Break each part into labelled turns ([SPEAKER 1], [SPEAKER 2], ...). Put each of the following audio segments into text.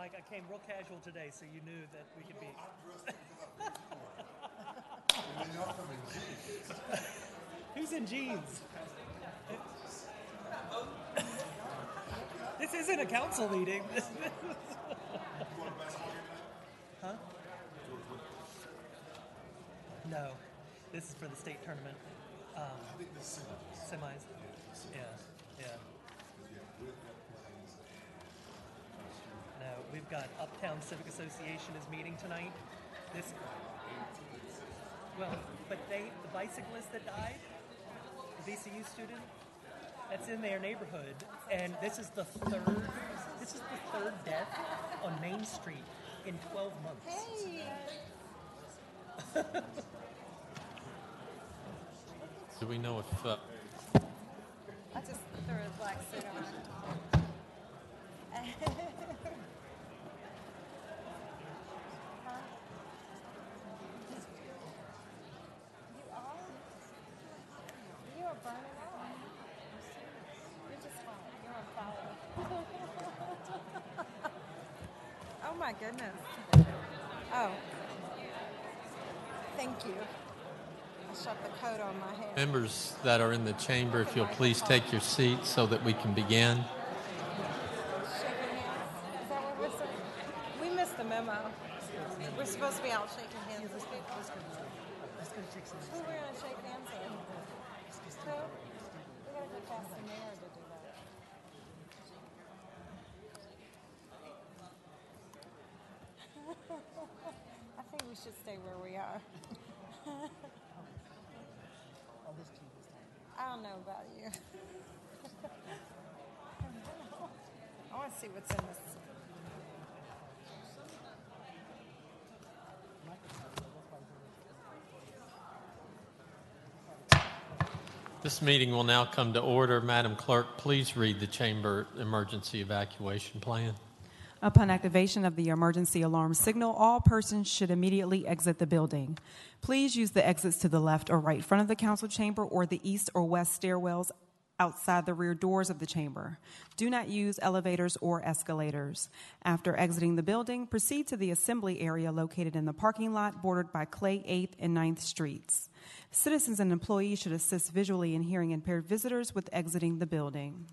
[SPEAKER 1] Mike, I came real casual today, so you knew that we could be. Who's in jeans? this isn't a council meeting. huh? No, this is for the state tournament. Um, semis. Yeah, yeah. No, we've got Uptown Civic Association is meeting tonight. This, well, but they, the bicyclist that died, the VCU student, that's in their neighborhood, and this is the third, this is the third death on Main Street in 12 months.
[SPEAKER 2] Do we know if, uh,
[SPEAKER 3] I just threw a black suit on. Huh? You are? You are burning out. You're just fine. You're on fire. oh my goodness. Oh. Thank you. I shoved the coat on my head.
[SPEAKER 2] members that are in the chamber, if you'll please take your seats so that we can begin?
[SPEAKER 3] Shaking hands? Is that what we're supposed We missed the memo. We're supposed to be out shaking hands with people. Who we're going to shake hands with? Who? We got to go past the mayor to do that. I think we should stay where we are. I don't know about you. I want to see what's in this.
[SPEAKER 2] This meeting will now come to order. Madam Clerk, please read the chamber emergency evacuation plan.
[SPEAKER 4] Upon activation of the emergency alarm signal, all persons should immediately exit the building. Please use the exits to the left or right front of the council chamber or the east or west stairwells outside the rear doors of the chamber. Do not use elevators or escalators. After exiting the building, proceed to the assembly area located in the parking lot bordered by Clay 8th and 9th Streets. Citizens and employees should assist visually and hearing impaired visitors with exiting the building.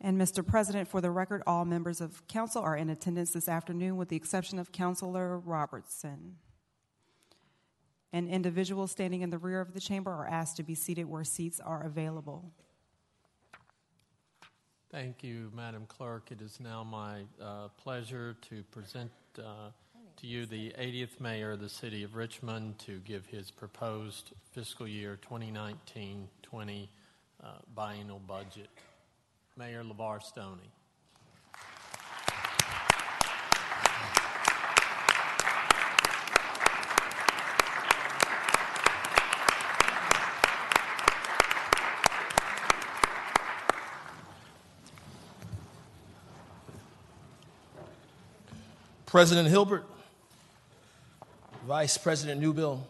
[SPEAKER 4] And Mr. President, for the record, all members of council are in attendance this afternoon with the exception of Councilor Robertson. And individuals standing in the rear of the chamber are asked to be seated where seats are available.
[SPEAKER 2] Thank you, Madam Clerk. It is now my uh, pleasure to present uh, to you the 80th mayor of the city of Richmond to give his proposed fiscal year 2019-20 uh, biennial budget. Mayor LeVar Stoney.
[SPEAKER 5] President Hilbert, Vice President Newbille,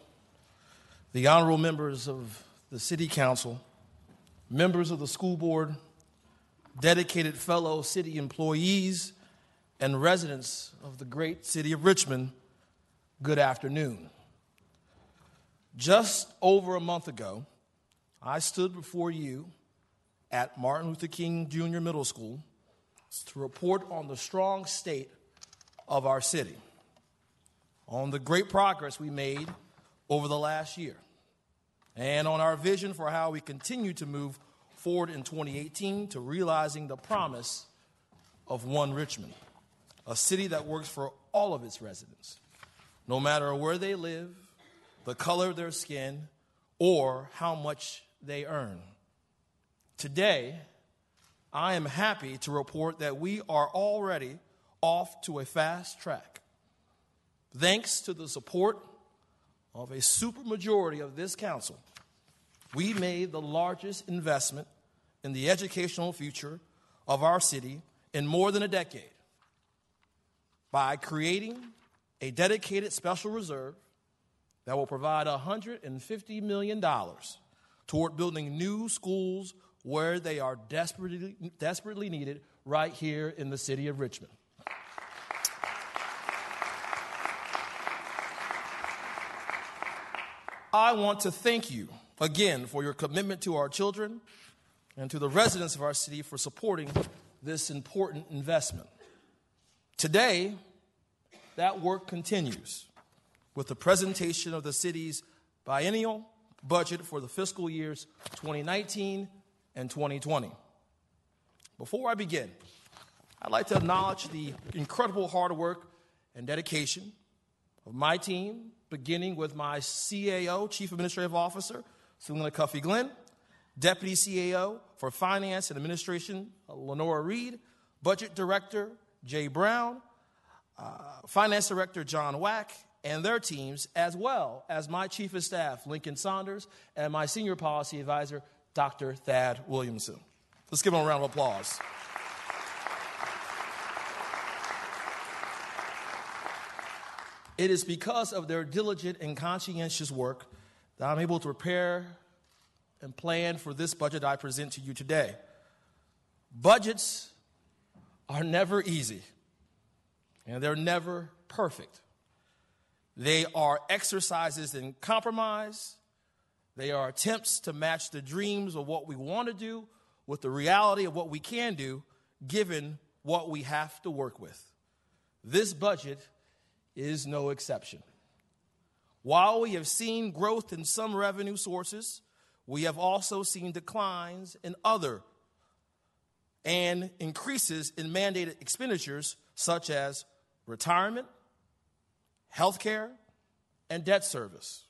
[SPEAKER 5] the honorable members of the City Council, members of the school board, dedicated fellow city employees, and residents of the great city of Richmond, good afternoon. Just over a month ago, I stood before you at Martin Luther King Jr. Middle School to report on the strong state of our city, on the great progress we made over the last year, and on our vision for how we continue to move forward in 2018 to realizing the promise of One Richmond, a city that works for all of its residents, no matter where they live, the color of their skin, or how much they earn. Today, I am happy to report that we are already off to a fast track. Thanks to the support of a supermajority of this council, we made the largest investment in the educational future of our city in more than a decade by creating a dedicated special reserve that will provide $150 million toward building new schools where they are desperately, desperately needed right here in the city of Richmond. I want to thank you again for your commitment to our children and to the residents of our city for supporting this important investment. Today, that work continues with the presentation of the city's biennial budget for the fiscal years 2019 and 2020. Before I begin, I'd like to acknowledge the incredible hard work and dedication of my team, beginning with my CAO, Chief Administrative Officer, Selena Cuffee-Glenn, Deputy CAO for Finance and Administration, Lenora Reed, Budget Director, Jay Brown, uh, Finance Director, John Wack, and their teams, as well as my Chief of Staff, Lincoln Saunders, and my Senior Policy Advisor, Dr. Thad Williamson. Let's give them a round of applause. It is because of their diligent and conscientious work that I'm able to prepare and plan for this budget I present to you today. Budgets are never easy, and they're never perfect. They are exercises in compromise. They are attempts to match the dreams of what we want to do with the reality of what we can do given what we have to work with. This budget is no exception. While we have seen growth in some revenue sources, we have also seen declines in other and increases in mandated expenditures such as retirement, health care, and debt service.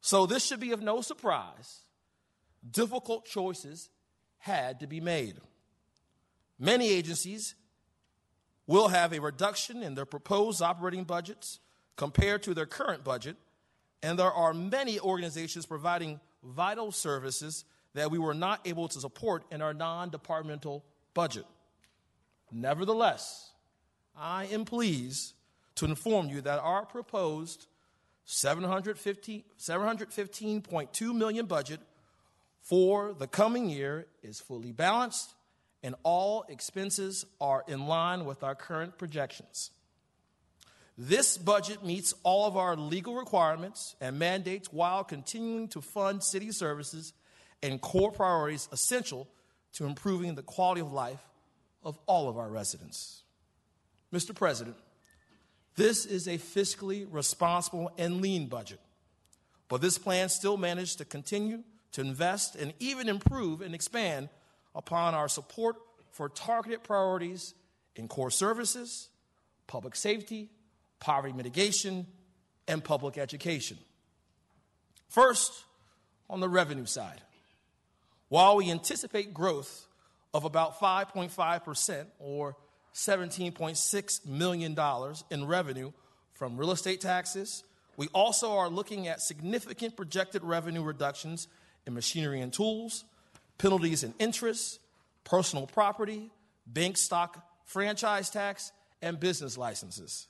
[SPEAKER 5] So, this should be of no surprise. Difficult choices had to be made. Many agencies will have a reduction in their proposed operating budgets compared to their current budget, and there are many organizations providing vital services that we were not able to support in our non departmental budget. Nevertheless, I am pleased to inform you that our proposed 750, 715.2 million budget for the coming year is fully balanced and all expenses are in line with our current projections. This budget meets all of our legal requirements and mandates while continuing to fund city services and core priorities essential to improving the quality of life of all of our residents. Mr. President, this is a fiscally responsible and lean budget, but this plan still managed to continue to invest and even improve and expand upon our support for targeted priorities in core services, public safety, poverty mitigation, and public education. First, on the revenue side, while we anticipate growth of about 5.5% or $17.6 million in revenue from real estate taxes, we also are looking at significant projected revenue reductions in machinery and tools, penalties and interest, personal property, bank stock franchise tax, and business licenses.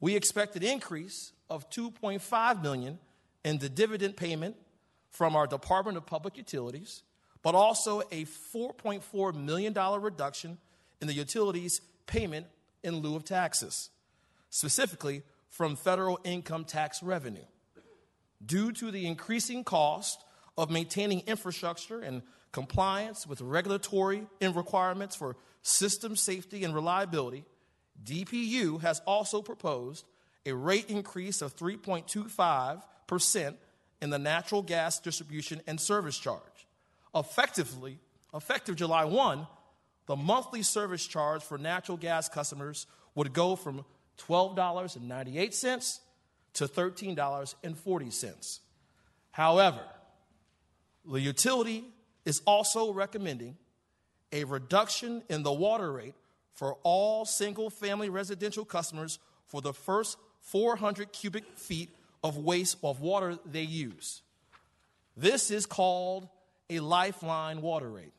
[SPEAKER 5] We expect an increase of 2.5 million in the dividend payment from our Department of Public Utilities, but also a 4.4 million dollar reduction in the utilities payment in lieu of taxes, specifically from federal income tax revenue. Due to the increasing cost of maintaining infrastructure and compliance with regulatory requirements for system safety and reliability, DPU has also proposed a rate increase of 3.25% in the natural gas distribution and service charge. Effectively, effective July 1, the monthly service charge for natural gas customers would go from $12.98 to $13.40. However, the utility is also recommending a reduction in the water rate for all single family residential customers for the first 400 cubic feet of waste of water they use. This is called a lifeline water rate,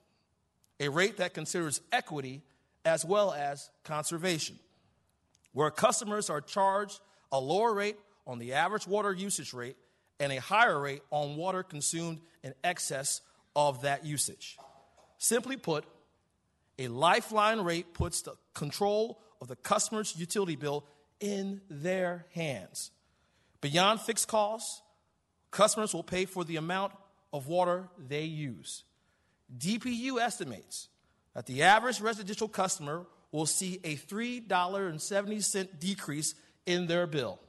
[SPEAKER 5] a rate that considers equity as well as conservation, where customers are charged a lower rate on the average water usage rate and a higher rate on water consumed in excess of that usage. Simply put, a lifeline rate puts the control of the customer's utility bill in their hands. Beyond fixed costs, Customers will pay for the amount of water they use. DPU estimates that the average residential customer will see a $3.70 decrease in their bill.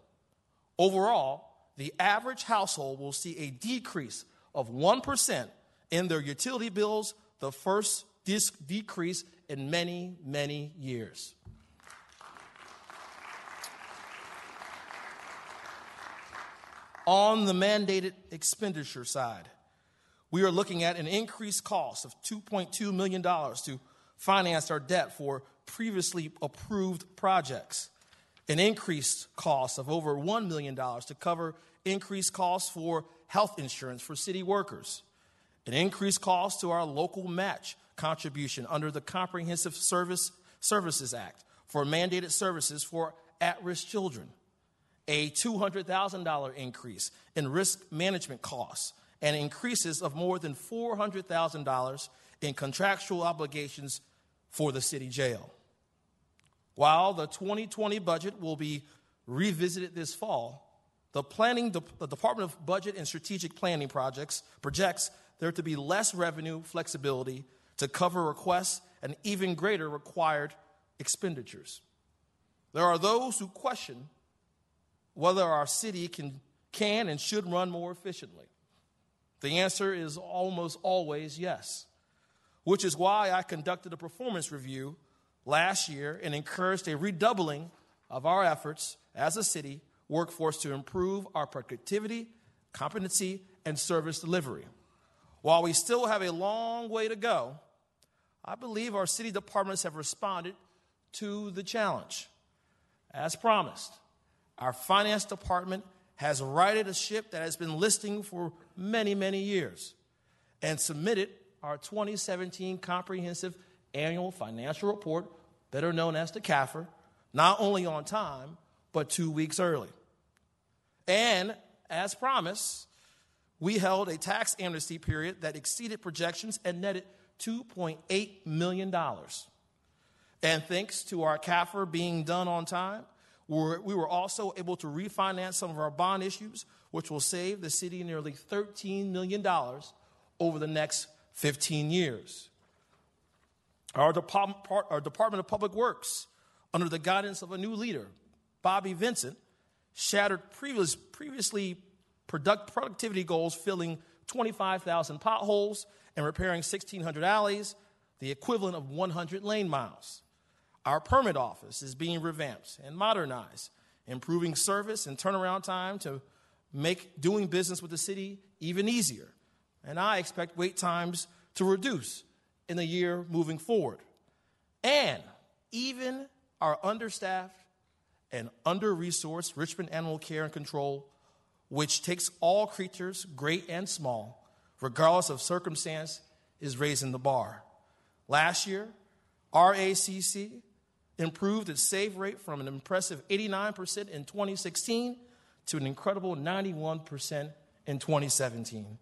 [SPEAKER 5] Overall, the average household will see a decrease of 1% in their utility bills, the first decrease in many, many years. On the mandated expenditure side, we are looking at an increased cost of $2.2 million to finance our debt for previously approved projects, an increased cost of over $1 million to cover increased costs for health insurance for city workers, an increased cost to our local match contribution under the Comprehensive Service Services Act for mandated services for at risk children, a $200,000 increase in risk management costs, and increases of more than $400,000 in contractual obligations for the city jail. While the 2020 budget will be revisited this fall, the planning the Department of Budget and Strategic Planning projects projects there to be less revenue flexibility to cover requests and even greater required expenditures. There are those who question whether our city can, can and should run more efficiently. The answer is almost always yes, which is why I conducted a performance review last year and encouraged a redoubling of our efforts as a city workforce to improve our productivity, competency, and service delivery. While we still have a long way to go, I believe our city departments have responded to the challenge. As promised, our finance department has righted a ship that has been listing for many, many years and submitted our 2017 comprehensive annual financial report, better known as the CAFR, not only on time, but two weeks early. And as promised, we held a tax amnesty period that exceeded projections and netted $2.8 million. And thanks to our CAFR being done on time, we were also able to refinance some of our bond issues, which will save the city nearly $13 million over the next 15 years. Our Department, of Public Works, under the guidance of a new leader, Bobby Vincent, shattered previous, previously product, productivity goals, filling 25,000 potholes and repairing 1,600 alleys, the equivalent of 100 lane miles. Our permit office is being revamped and modernized, improving service and turnaround time to make doing business with the city even easier. And I expect wait times to reduce in the year moving forward. And even our understaffed and under resourced Richmond Animal Care and Control, which takes all creatures, great and small, regardless of circumstance, is raising the bar. Last year, RACC improved its save rate from an impressive 89% in 2016 to an incredible 91% in 2017.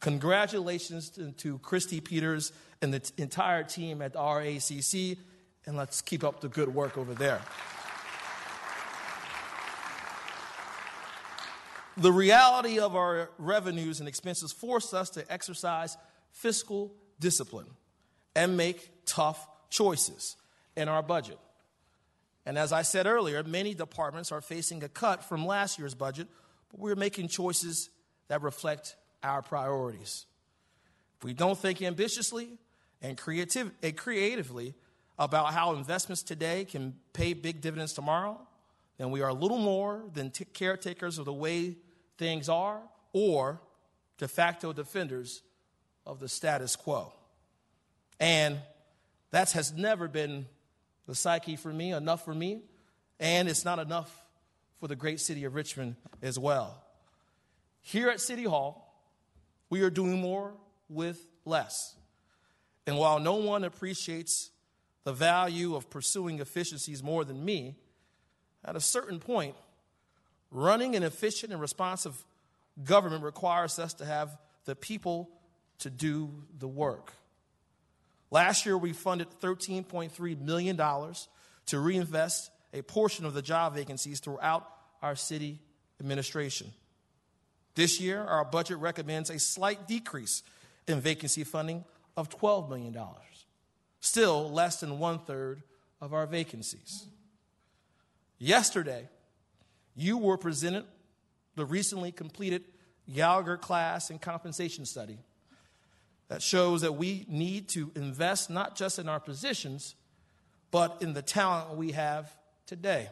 [SPEAKER 5] Congratulations to, to Christy Peters and the t- entire team at RACC, and let's keep up the good work over there. The reality of our revenues and expenses forced us to exercise fiscal discipline and make tough choices in our budget. And as I said earlier, many departments are facing a cut from last year's budget, but we're making choices that reflect our priorities. If we don't think ambitiously and, creative, and creatively about how investments today can pay big dividends tomorrow, then we are little more than t- caretakers of the way things are or de facto defenders of the status quo. And that has never been the psyche for me, enough for me, and it's not enough for the great city of Richmond as well. Here at City Hall, we are doing more with less. And while no one appreciates the value of pursuing efficiencies more than me, at a certain point, Running an efficient and responsive government requires us to have the people to do the work. Last year, we funded $13.3 million to reinvest a portion of the job vacancies throughout our city administration. This year, our budget recommends a slight decrease in vacancy funding of $12 million, still less than one third of our vacancies. Yesterday, you were presented the recently completed Gallagher class and compensation study that shows that we need to invest not just in our positions, but in the talent we have today.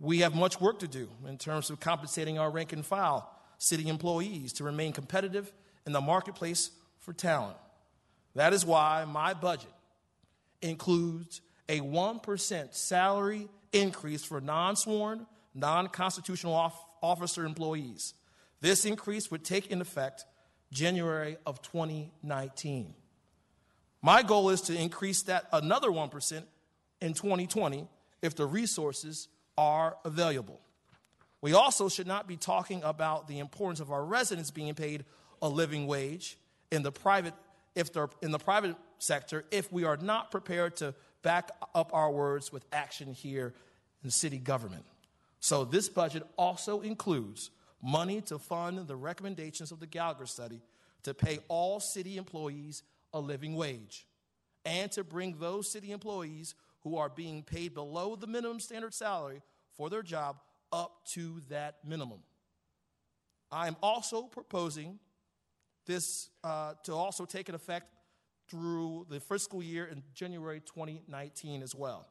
[SPEAKER 5] We have much work to do in terms of compensating our rank and file city employees to remain competitive in the marketplace for talent. That is why my budget includes a 1% salary increase for non sworn, non constitutional officer employees. This increase would take in effect January of 2019. My goal is to increase that another 1% in 2020 if the resources are available. We also should not be talking about the importance of our residents being paid a living wage in the private if they're in the private sector if we are not prepared to back up our words with action here in city government. So this budget also includes money to fund the recommendations of the Gallagher study to pay all city employees a living wage and to bring those city employees who are being paid below the minimum standard salary for their job up to that minimum. I am also proposing this uh, to also take an effect through the fiscal year in January 2019 as well.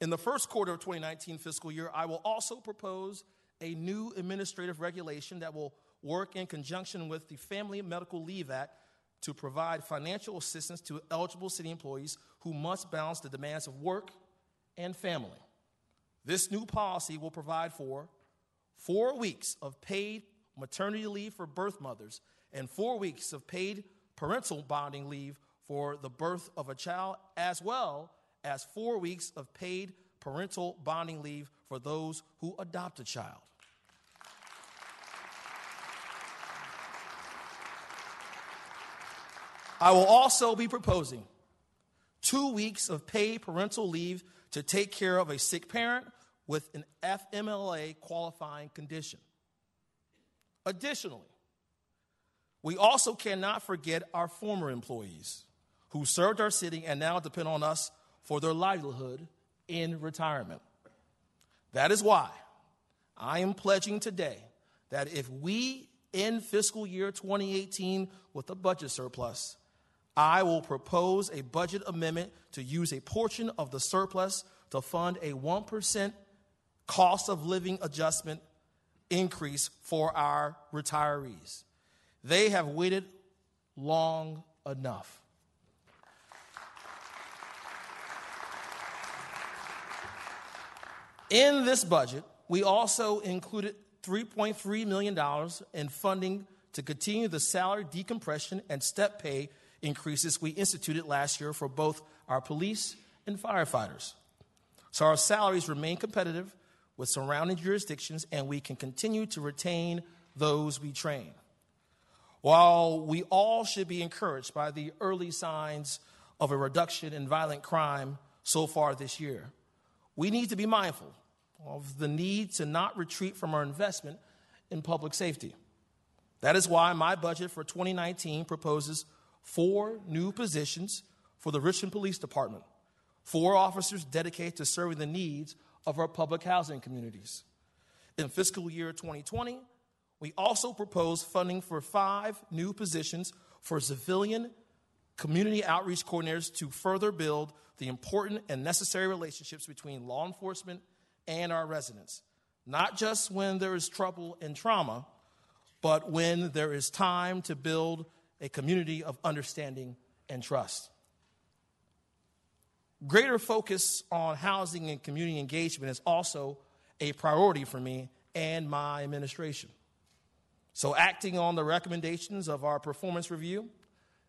[SPEAKER 5] In the first quarter of 2019 fiscal year, I will also propose a new administrative regulation that will work in conjunction with the Family Medical Leave Act to provide financial assistance to eligible city employees who must balance the demands of work and family. This new policy will provide for four weeks of paid maternity leave for birth mothers and four weeks of paid parental bonding leave for the birth of a child, as well as four weeks of paid parental bonding leave for those who adopt a child. I will also be proposing two weeks of paid parental leave to take care of a sick parent with an FMLA qualifying condition. Additionally, we also cannot forget our former employees who served our city and now depend on us for their livelihood in retirement. That is why I am pledging today that if we end fiscal year 2018 with a budget surplus, I will propose a budget amendment to use a portion of the surplus to fund a 1% cost of living adjustment increase for our retirees. They have waited long enough. In this budget, we also included $3.3 million in funding to continue the salary decompression and step pay increases we instituted last year for both our police and firefighters. So our salaries remain competitive with surrounding jurisdictions, and we can continue to retain those we train. While we all should be encouraged by the early signs of a reduction in violent crime so far this year, we need to be mindful of the need to not retreat from our investment in public safety. That is why my budget for 2019 proposes four new positions for the Richmond Police Department, four officers dedicated to serving the needs of our public housing communities. In fiscal year 2020, we also propose funding for five new positions for civilian community outreach coordinators to further build the important and necessary relationships between law enforcement and our residents, not just when there is trouble and trauma, but when there is time to build a community of understanding and trust. Greater focus on housing and community engagement is also a priority for me and my administration. So, acting on the recommendations of our performance review,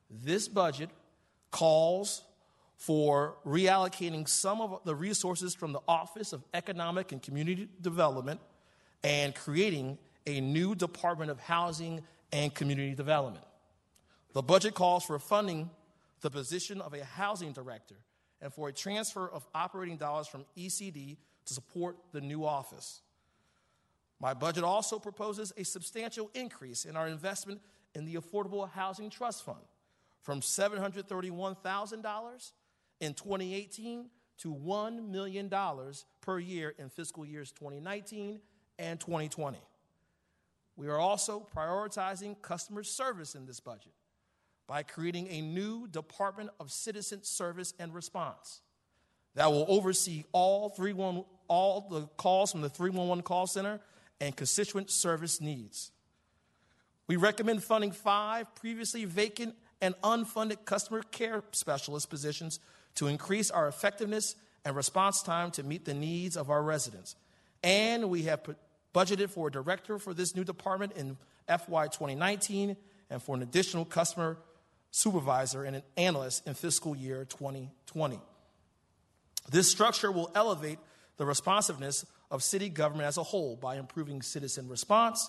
[SPEAKER 5] this budget calls for reallocating some of the resources from the Office of Economic and Community Development and creating a new Department of Housing and Community Development. The budget calls for funding the position of a housing director and for a transfer of operating dollars from ECD to support the new office. My budget also proposes a substantial increase in our investment in the Affordable Housing Trust Fund from $731,000 in 2018 to $1 million per year in fiscal years 2019 and 2020. We are also prioritizing customer service in this budget by creating a new Department of Citizen Service and Response that will oversee all, 31, all the calls from the 311 call center and constituent service needs. We recommend funding five previously vacant and unfunded customer care specialist positions to increase our effectiveness and response time to meet the needs of our residents. And we have budgeted for a director for this new department in FY 2019 and for an additional customer supervisor and an analyst in fiscal year 2020. This structure will elevate the responsiveness of city government as a whole by improving citizen response,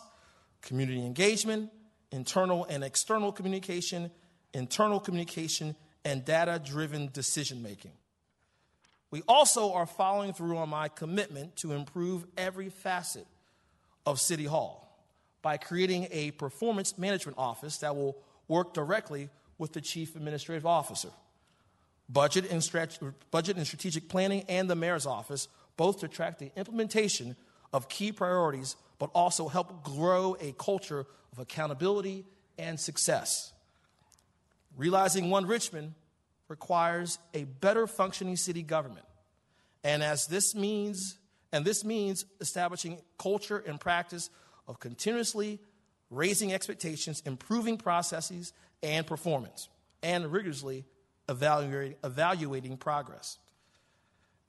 [SPEAKER 5] community engagement, internal and external communication, internal communication, and data driven decision making. We also are following through on my commitment to improve every facet of City Hall by creating a performance management office that will work directly with the Chief Administrative Officer. Budget and, strat- budget and strategic planning and the Mayor's Office, both to track the implementation of key priorities, but also help grow a culture of accountability and success. Realizing One Richmond requires a better functioning city government. And as this means, and this means establishing culture and practice of continuously raising expectations, improving processes and performance, and rigorously evaluating, evaluating progress.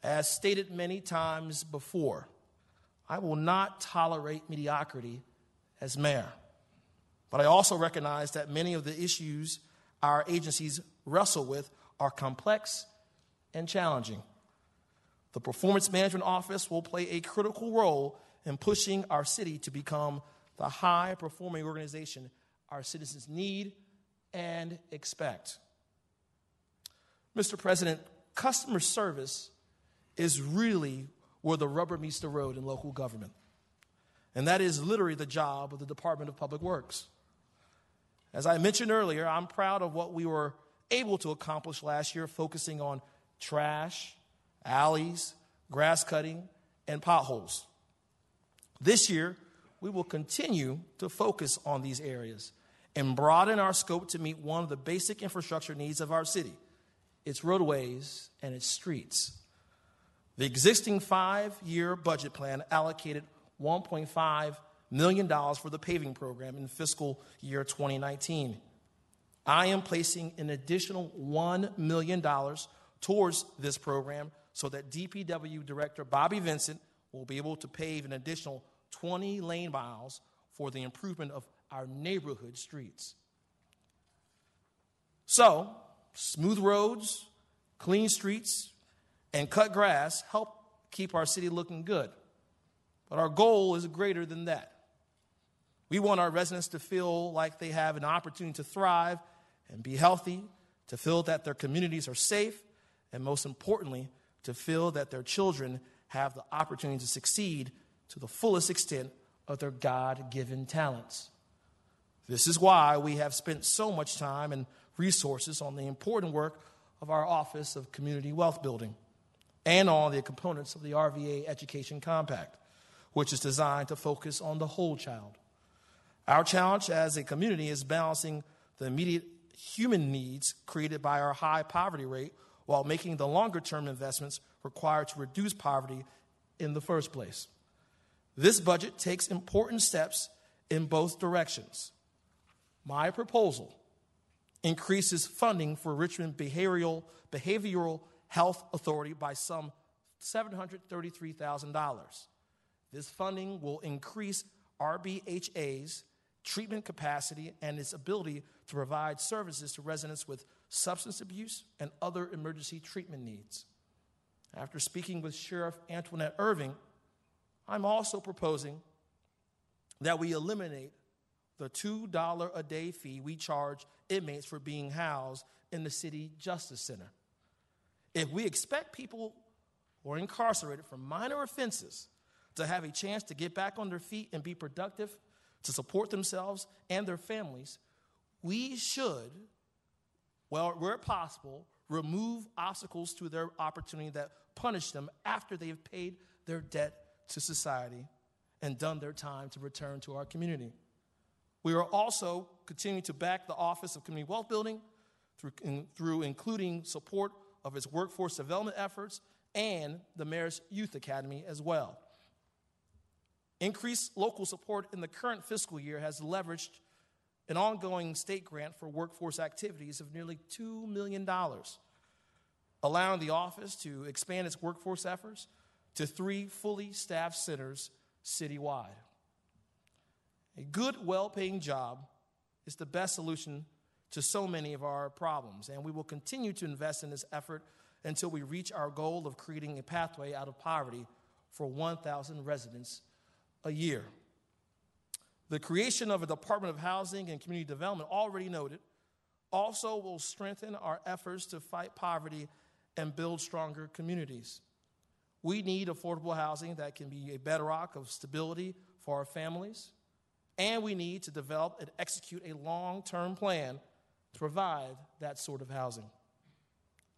[SPEAKER 5] As stated many times before, I will not tolerate mediocrity as mayor. But I also recognize that many of the issues our agencies wrestle with are complex and challenging. The Performance Management Office will play a critical role in pushing our city to become the high performing organization our citizens need and expect. Mr. President, customer service is really where the rubber meets the road in local government. And that is literally the job of the Department of Public Works. As I mentioned earlier, I'm proud of what we were able to accomplish last year, focusing on trash, alleys, grass cutting, and potholes. This year, we will continue to focus on these areas and broaden our scope to meet one of the basic infrastructure needs of our city its roadways and its streets. The existing five year budget plan allocated $1.5 million for the paving program in fiscal year 2019. I am placing an additional $1 million towards this program so that DPW Director Bobby Vincent will be able to pave an additional 20 lane miles for the improvement of our neighborhood streets. So, smooth roads, clean streets, and cut grass help keep our city looking good. But our goal is greater than that. We want our residents to feel like they have an opportunity to thrive and be healthy, to feel that their communities are safe, and most importantly, to feel that their children have the opportunity to succeed to the fullest extent of their God given talents. This is why we have spent so much time and resources on the important work of our Office of Community Wealth Building and on the components of the RVA Education Compact, which is designed to focus on the whole child. Our challenge as a community is balancing the immediate human needs created by our high poverty rate while making the longer term investments required to reduce poverty in the first place. This budget takes important steps in both directions. My proposal increases funding for Richmond Behavioral, Behavioral Health Authority by some $733,000. This funding will increase RBHA's treatment capacity and its ability to provide services to residents with substance abuse and other emergency treatment needs. After speaking with Sheriff Antoinette Irving, I'm also proposing that we eliminate the $2 a day fee we charge inmates for being housed in the city justice center. If we expect people who are incarcerated for minor offenses to have a chance to get back on their feet and be productive, to support themselves and their families, we should, well, where possible, remove obstacles to their opportunity that punish them after they have paid their debt to society and done their time to return to our community. We are also continuing to back the Office of Community Wealth Building through, in, through including support of its workforce development efforts and the Mayor's Youth Academy as well. Increased local support in the current fiscal year has leveraged an ongoing state grant for workforce activities of nearly $2 million, allowing the office to expand its workforce efforts to three fully staffed centers citywide. A good, well paying job is the best solution to so many of our problems, and we will continue to invest in this effort until we reach our goal of creating a pathway out of poverty for 1,000 residents a year. The creation of a Department of Housing and Community Development, already noted, also will strengthen our efforts to fight poverty and build stronger communities. We need affordable housing that can be a bedrock of stability for our families, and we need to develop and execute a long term plan to provide that sort of housing.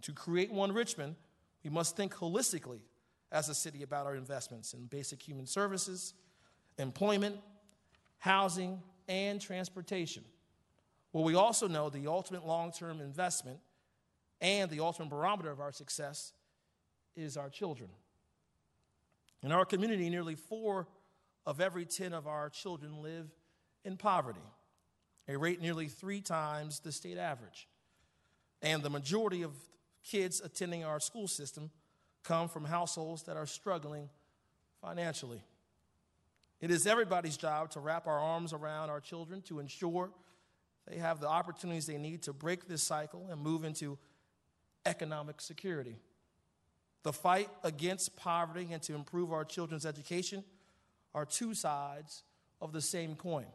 [SPEAKER 5] To create one Richmond, we must think holistically as a city about our investments in basic human services, employment, housing, and transportation. Well, we also know the ultimate long term investment and the ultimate barometer of our success is our children. In our community, nearly four of every 10 of our children live in poverty, a rate nearly three times the state average. And the majority of kids attending our school system come from households that are struggling financially. It is everybody's job to wrap our arms around our children to ensure they have the opportunities they need to break this cycle and move into economic security. The fight against poverty and to improve our children's education are two sides of the same coin.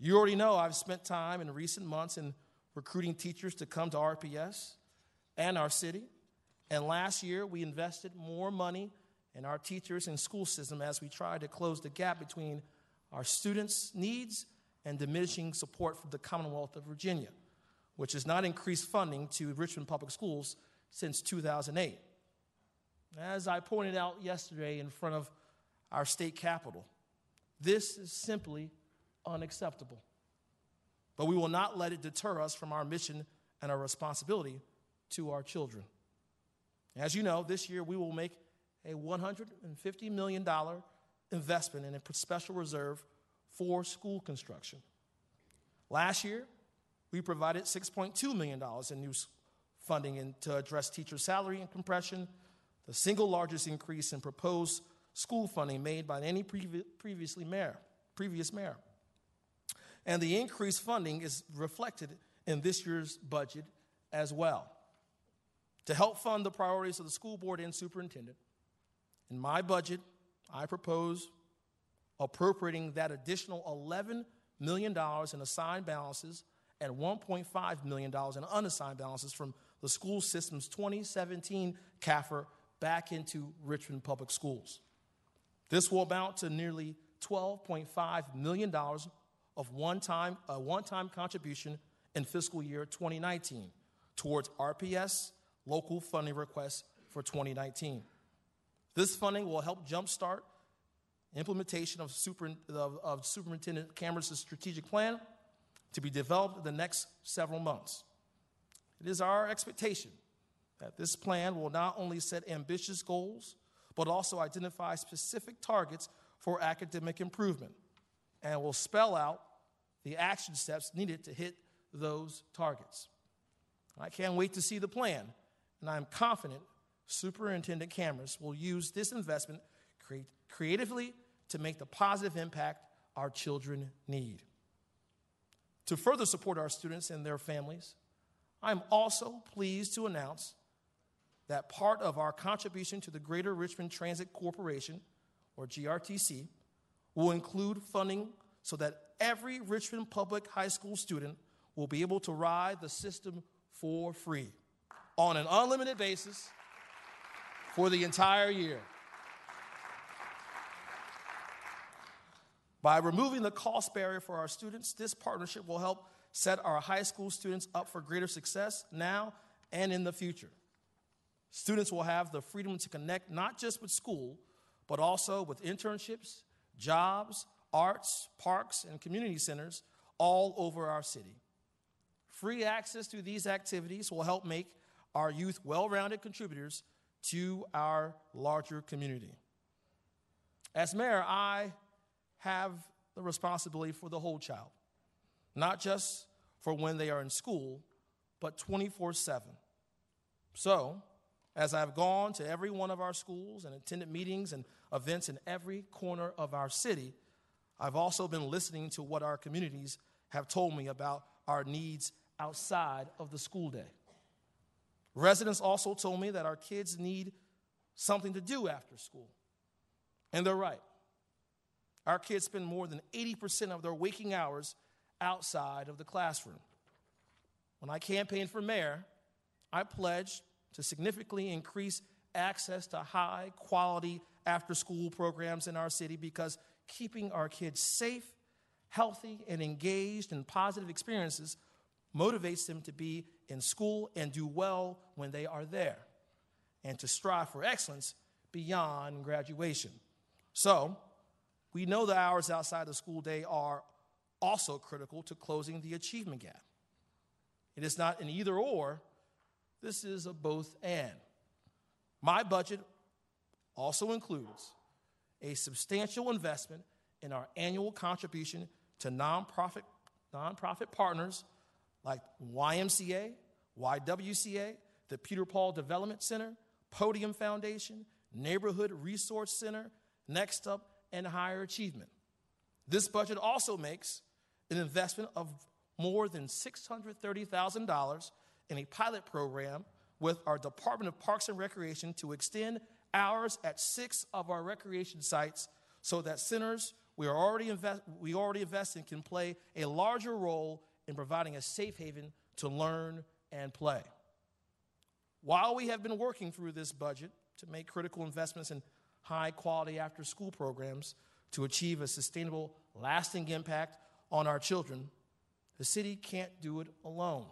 [SPEAKER 5] You already know I've spent time in recent months in recruiting teachers to come to RPS and our city. And last year, we invested more money in our teachers and school system as we tried to close the gap between our students' needs and diminishing support from the Commonwealth of Virginia, which has not increased funding to Richmond Public Schools since 2008. As I pointed out yesterday in front of our state capitol, this is simply unacceptable. But we will not let it deter us from our mission and our responsibility to our children. As you know, this year we will make a $150 million investment in a special reserve for school construction. Last year, we provided $6.2 million in new funding in, to address teacher salary and compression, the single largest increase in proposed school funding made by any previ- previously mayor, previous mayor. And the increased funding is reflected in this year's budget as well. To help fund the priorities of the school board and superintendent, in my budget, I propose appropriating that additional $11 million in assigned balances and $1.5 million in unassigned balances from the school system's 2017 CAFR back into Richmond Public Schools. This will amount to nearly $12.5 million of one-time, a one-time contribution in fiscal year 2019 towards RPS local funding requests for 2019. This funding will help jumpstart implementation of, super, of, of Superintendent Kamras's strategic plan to be developed in the next several months. It is our expectation that this plan will not only set ambitious goals, but also identify specific targets for academic improvement and will spell out the action steps needed to hit those targets. I can't wait to see the plan, and I'm confident Superintendent Kamras will use this investment create, creatively to make the positive impact our children need. To further support our students and their families, I'm also pleased to announce that part of our contribution to the Greater Richmond Transit Corporation, or GRTC, will include funding so that every Richmond Public High School student will be able to ride the system for free on an unlimited basis for the entire year. By removing the cost barrier for our students, this partnership will help set our high school students up for greater success now and in the future. Students will have the freedom to connect not just with school, but also with internships, jobs, arts, parks, and community centers all over our city. Free access to these activities will help make our youth well rounded contributors to our larger community. As mayor, I have the responsibility for the whole child, not just for when they are in school, but 24 7. So, as I've gone to every one of our schools and attended meetings and events in every corner of our city, I've also been listening to what our communities have told me about our needs outside of the school day. Residents also told me that our kids need something to do after school. And they're right. Our kids spend more than 80% of their waking hours outside of the classroom. When I campaigned for mayor, I pledged to significantly increase access to high quality after school programs in our city because keeping our kids safe, healthy, and engaged in positive experiences motivates them to be in school and do well when they are there, and to strive for excellence beyond graduation. So, we know the hours outside the school day are also critical to closing the achievement gap. It is not an either or, this is a both and. My budget also includes a substantial investment in our annual contribution to nonprofit, nonprofit partners like YMCA, YWCA, the Peter Paul Development Center, Podium Foundation, Neighborhood Resource Center, Next Up, and Higher Achievement. This budget also makes an investment of more than $630,000 in a pilot program with our Department of Parks and Recreation to extend hours at six of our recreation sites so that centers we, are already invest, we already invest in can play a larger role in providing a safe haven to learn and play. While we have been working through this budget to make critical investments in high quality after school programs to achieve a sustainable, lasting impact on our children, the city can't do it alone.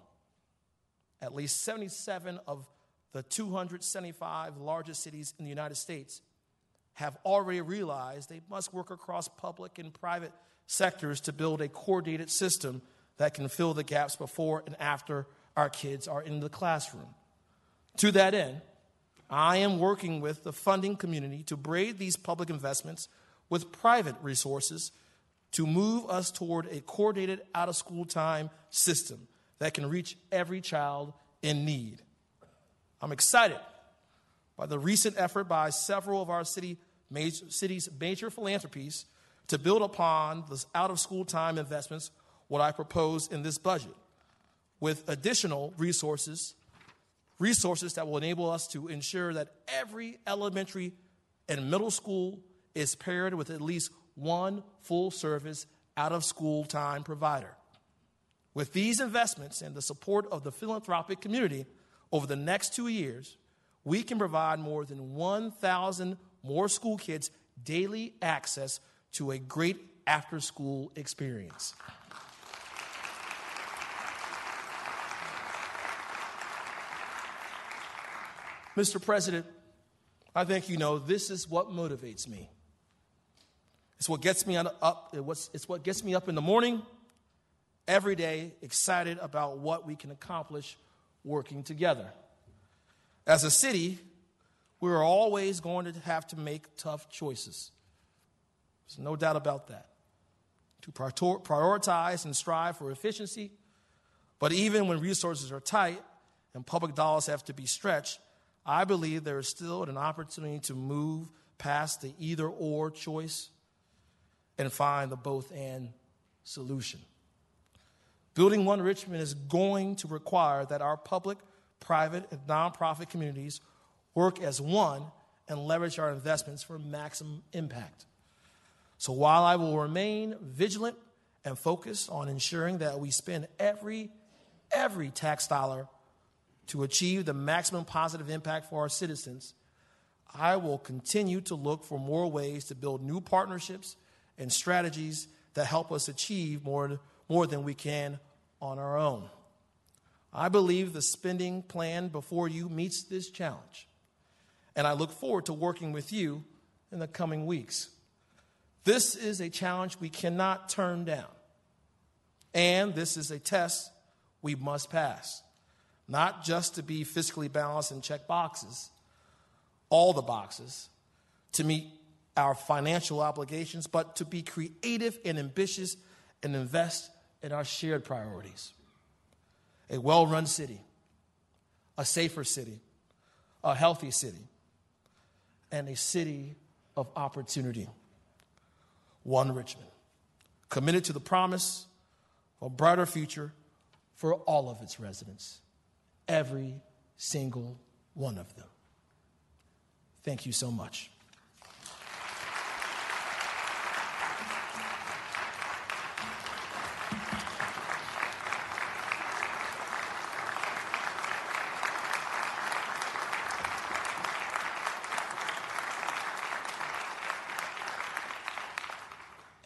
[SPEAKER 5] At least 77 of the 275 largest cities in the United States have already realized they must work across public and private sectors to build a coordinated system that can fill the gaps before and after our kids are in the classroom. To that end, I am working with the funding community to braid these public investments with private resources to move us toward a coordinated out of school time system that can reach every child in need. I'm excited by the recent effort by several of our city major, city's major philanthropies to build upon the out of school time investments, what I propose in this budget, with additional resources, resources that will enable us to ensure that every elementary and middle school is paired with at least one full service out of school time provider. With these investments and the support of the philanthropic community over the next two years, we can provide more than 1,000 more school kids daily access to a great after school experience. Mr. President, I think you know this is what motivates me. It's what gets me up, it's what gets me up in the morning every day, excited about what we can accomplish working together. As a city, we're always going to have to make tough choices. There's no doubt about that. To prioritize and strive for efficiency, but even when resources are tight and public dollars have to be stretched, I believe there is still an opportunity to move past the either or choice and find the both and solution. Building One Richmond is going to require that our public, private, and nonprofit communities work as one and leverage our investments for maximum impact. So while I will remain vigilant and focused on ensuring that we spend every every tax dollar to achieve the maximum positive impact for our citizens, I will continue to look for more ways to build new partnerships and strategies that help us achieve more, more than we can on our own. I believe the spending plan before you meets this challenge, and I look forward to working with you in the coming weeks. This is a challenge we cannot turn down, and this is a test we must pass, not just to be fiscally balanced and check boxes, all the boxes, to meet our financial obligations, but to be creative and ambitious and invest in our shared priorities. A well run city, a safer city, a healthy city, and a city of opportunity. One Richmond, committed to the promise of a brighter future for all of its residents, every single one of them. Thank you so much.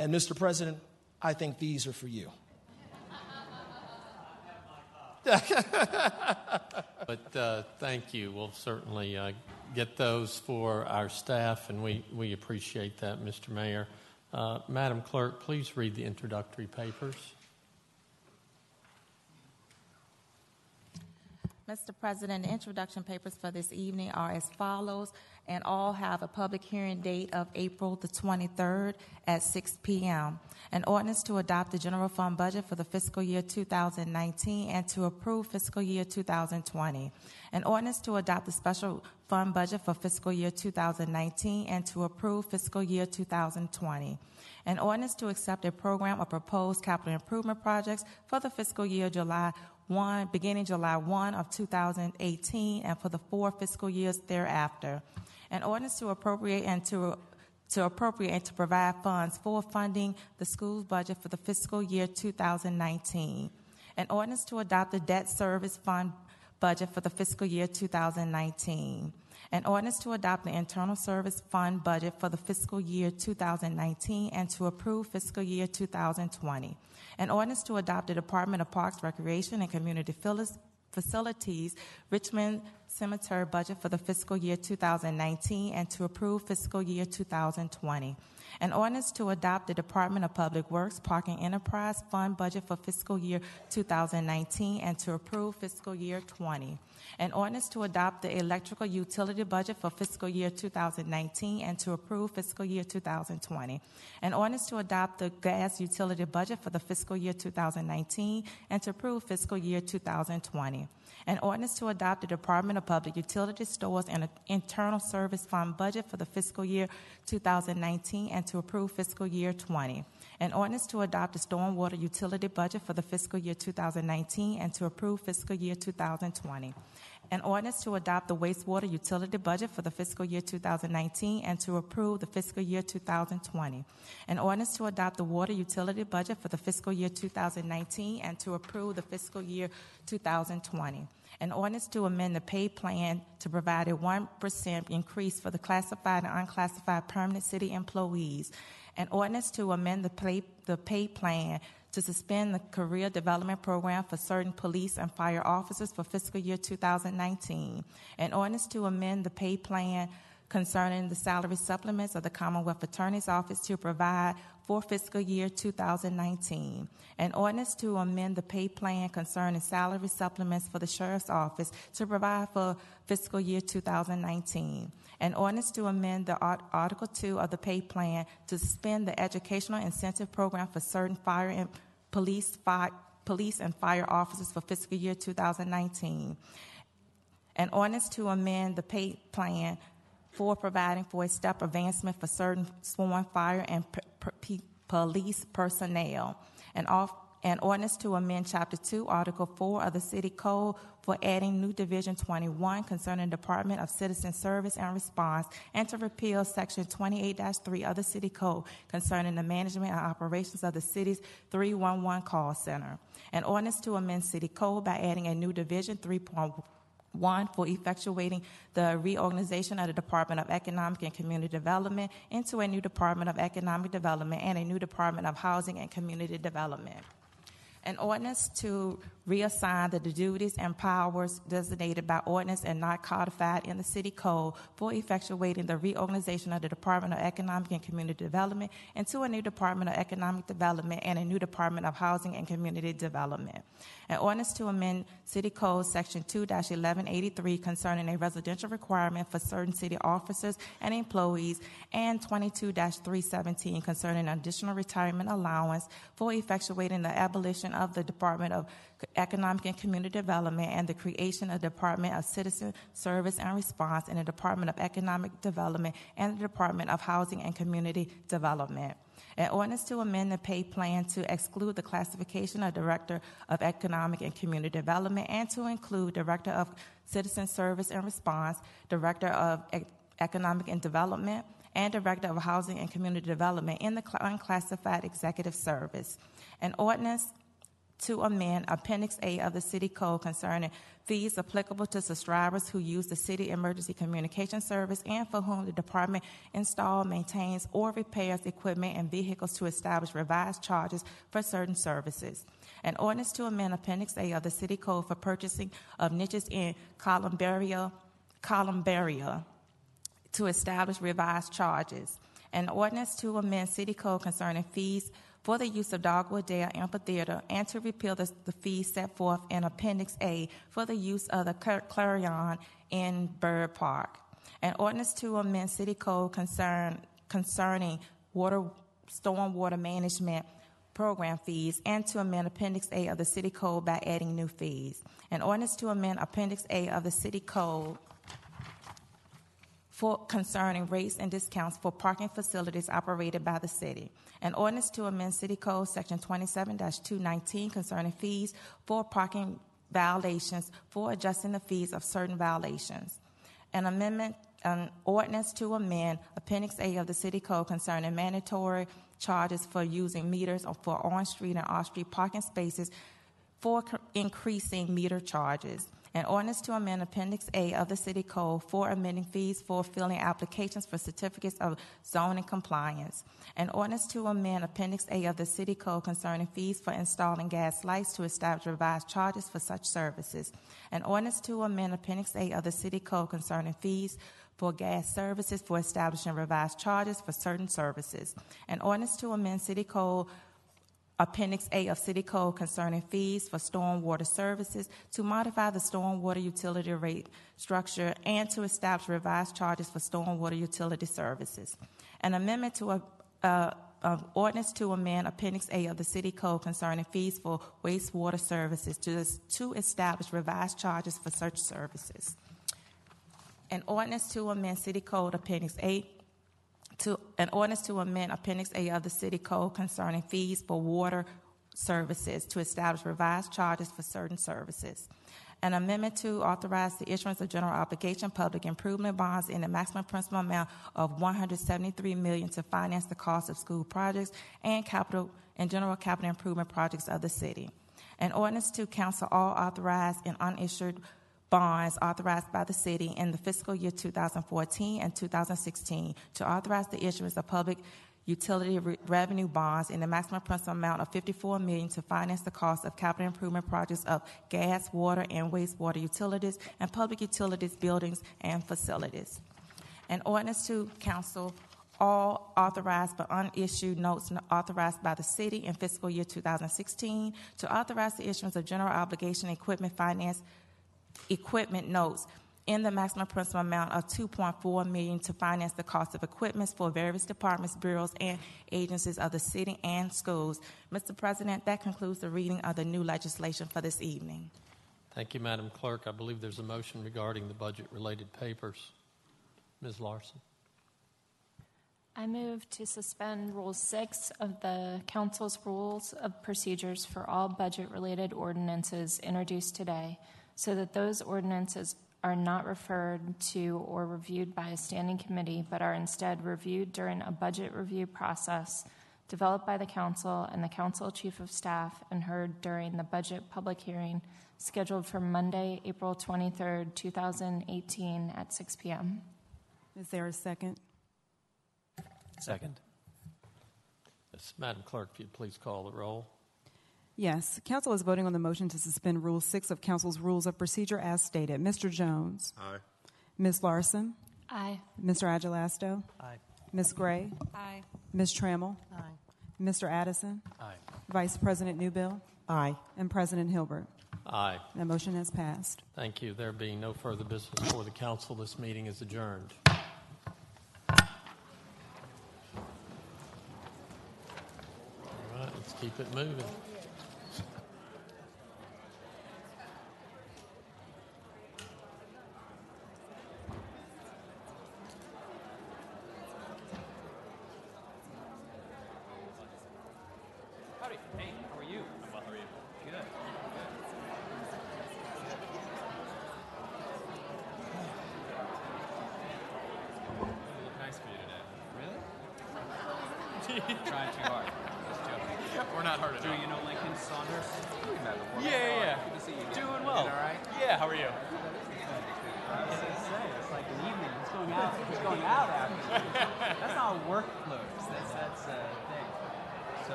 [SPEAKER 5] And Mr. President, I think these are for you.
[SPEAKER 2] But uh, thank you. We'll certainly uh, get those for our staff, and we, we appreciate that, Mr. Mayor. Uh, Madam Clerk, please read the introductory papers.
[SPEAKER 6] Mr. President, the introduction papers for this evening are as follows, and all have a public hearing date of April the 23rd at 6 p.m. An ordinance to adopt the general fund budget for the fiscal year 2019 and to approve fiscal year 2020. An ordinance to adopt the special fund budget for fiscal year 2019 and to approve fiscal year 2020. An ordinance to accept a program of proposed capital improvement projects for the fiscal year July 1, beginning July 1 of 2018 and for the four fiscal years thereafter. An ordinance to appropriate and to to appropriate and to provide funds for funding the school's budget for the fiscal year 2019. An ordinance to adopt the debt service fund budget for the fiscal year 2019. An ordinance to adopt the internal service fund budget for the fiscal year 2019 and to approve fiscal year 2020. An ordinance to adopt the Department of Parks, Recreation, and Community Facilities Richmond Cemetery budget for the fiscal year 2019 and to approve fiscal year 2020. An ordinance to adopt the Department of Public Works Parking Enterprise Fund budget for fiscal year 2019 and to approve fiscal year 20. An ordinance to adopt the electrical utility budget for fiscal year 2019 and to approve fiscal year 2020. An ordinance to adopt the gas utility budget for the fiscal year 2019 and to approve fiscal year 2020. An ordinance to adopt the Department of Public Utility Stores and Internal Service Fund budget for the fiscal year 2019 and to approve fiscal year 20. An ordinance to adopt the stormwater utility budget for the fiscal year 2019 and to approve fiscal year 2020. An ordinance to adopt the wastewater utility budget for the fiscal year 2019 and to approve the fiscal year 2020. An ordinance to adopt the water utility budget for the fiscal year 2019 and to approve the fiscal year 2020. An ordinance to amend the pay plan to provide a 1% increase for the classified and unclassified permanent city employees. An ordinance to amend the pay, the pay plan to suspend the career development program for certain police and fire officers for fiscal year 2019. An ordinance to amend the pay plan concerning the salary supplements of the Commonwealth Attorney's Office to provide for fiscal year 2019. An ordinance to amend the pay plan concerning salary supplements for the Sheriff's Office to provide for fiscal year 2019. An ordinance to amend the Art- Article 2 of the pay plan to suspend the educational incentive program for certain fire and police, fi- police and fire officers for fiscal year 2019. An ordinance to amend the pay plan for providing for a step advancement for certain sworn fire and police personnel. An, off, an ordinance to amend Chapter 2, Article 4 of the City Code for adding new Division 21 concerning Department of Citizen Service and Response, and to repeal Section 28-3 of the City Code concerning the management and operations of the city's 311 call center. An ordinance to amend City Code by adding a new Division 3.1 one, for effectuating the reorganization of the Department of Economic and Community Development into a new Department of Economic Development and a new Department of Housing and Community Development. An ordinance to reassign the duties and powers designated by ordinance and not codified in the city code for effectuating the reorganization of the Department of Economic and Community Development into a new Department of Economic Development and a new Department of Housing and Community Development. An ordinance to amend City Code Section 2-1183 concerning a residential requirement for certain city officers and employees, and 22-317 concerning additional retirement allowance for effectuating the abolition of the Department of Economic and Community Development and the creation of the Department of Citizen Service and Response and the Department of Economic Development and the Department of Housing and Community Development. An ordinance to amend the pay plan to exclude the classification of Director of Economic and Community Development and to include Director of Citizen Service and Response, Director of E- Economic and Development, and Director of Housing and Community Development in the cl- unclassified executive service. An ordinance to amend Appendix A of the City Code concerning fees applicable to subscribers who use the city emergency communication service and for whom the department installs, maintains, or repairs equipment and vehicles to establish revised charges for certain services. An ordinance to amend Appendix A of the City Code for purchasing of niches in Columbaria, Columbaria to establish revised charges. An ordinance to amend City Code concerning fees for the use of Dogwood Dell Amphitheater and to repeal the, the fees set forth in Appendix A for the use of the Carillon in Byrd Park. An ordinance to amend City Code concern, concerning water, stormwater management program fees and to amend Appendix A of the City Code by adding new fees. An ordinance to amend Appendix A of the City Code for concerning rates and discounts for parking facilities operated by the city. An ordinance to amend City Code Section 27-219 concerning fees for parking violations for adjusting the fees of certain violations. An amendment, an ordinance to amend Appendix A of the City Code concerning mandatory charges for using meters for on-street and off-street parking spaces for increasing meter charges. An ordinance to amend Appendix A of the City Code for amending fees for filling applications for certificates of zoning compliance. An ordinance to amend Appendix A of the City Code concerning fees for installing gas lights to establish revised charges for such services. An ordinance to amend Appendix A of the City Code concerning fees for gas services for establishing revised charges for certain services. An ordinance to amend City Code Appendix A of City Code concerning fees for stormwater services to modify the stormwater utility rate structure and to establish revised charges for stormwater utility services. An amendment to a, uh, of ordinance to amend Appendix A of the City Code concerning fees for wastewater services to, to establish revised charges for such services. An ordinance to amend City Code Appendix A an ordinance to amend Appendix A of the City Code concerning fees for water services to establish revised charges for certain services. An amendment to authorize the issuance of general obligation public improvement bonds in the maximum principal amount of 173 million to finance the cost of school projects and capital and general capital improvement projects of the city. An ordinance to cancel all authorized and unissued bonds authorized by the city in the fiscal year 2014 and 2016 to authorize the issuance of public utility re- revenue bonds in the maximum principal amount of 54 million to finance the cost of capital improvement projects of gas, water, and wastewater utilities and public utilities buildings and facilities. An ordinance to council all authorized but unissued notes authorized by the city in fiscal year 2016 to authorize the issuance of general obligation equipment finance equipment notes in the maximum principal amount of 2.4 million to finance the cost of equipment for various departments, bureaus, and agencies of the city and schools. Mr. President, that concludes the reading of the new legislation for this evening.
[SPEAKER 2] Thank you, Madam Clerk. I believe there's a motion regarding the budget-related papers. Ms. Larson.
[SPEAKER 7] I move to suspend Rule 6 of the Council's Rules of Procedures for all budget-related ordinances introduced today, so that those ordinances are not referred to or reviewed by a standing committee, but are instead reviewed during a budget review process developed by the council and the council chief of staff and heard during the budget public hearing scheduled for Monday, April 23rd, 2018 at 6 p.m.
[SPEAKER 4] Is there a second?
[SPEAKER 1] Second.
[SPEAKER 8] Yes, Madam Clerk, if you'd please call the roll.
[SPEAKER 4] Yes. Council is voting on the motion to suspend Rule 6 of Council's Rules of Procedure as stated. Mr. Jones?
[SPEAKER 9] Aye.
[SPEAKER 4] Ms. Larson?
[SPEAKER 7] Aye.
[SPEAKER 4] Mr. Agelasto?
[SPEAKER 1] Aye.
[SPEAKER 4] Ms. Gray?
[SPEAKER 3] Aye.
[SPEAKER 4] Ms. Trammell?
[SPEAKER 3] Aye.
[SPEAKER 4] Mr. Addison?
[SPEAKER 1] Aye.
[SPEAKER 4] Vice President Newbille?
[SPEAKER 3] Aye.
[SPEAKER 4] And President Hilbert?
[SPEAKER 8] Aye.
[SPEAKER 4] The motion has passed.
[SPEAKER 8] Thank you. There being no further business for the council, this meeting is adjourned. All right, let's keep it moving.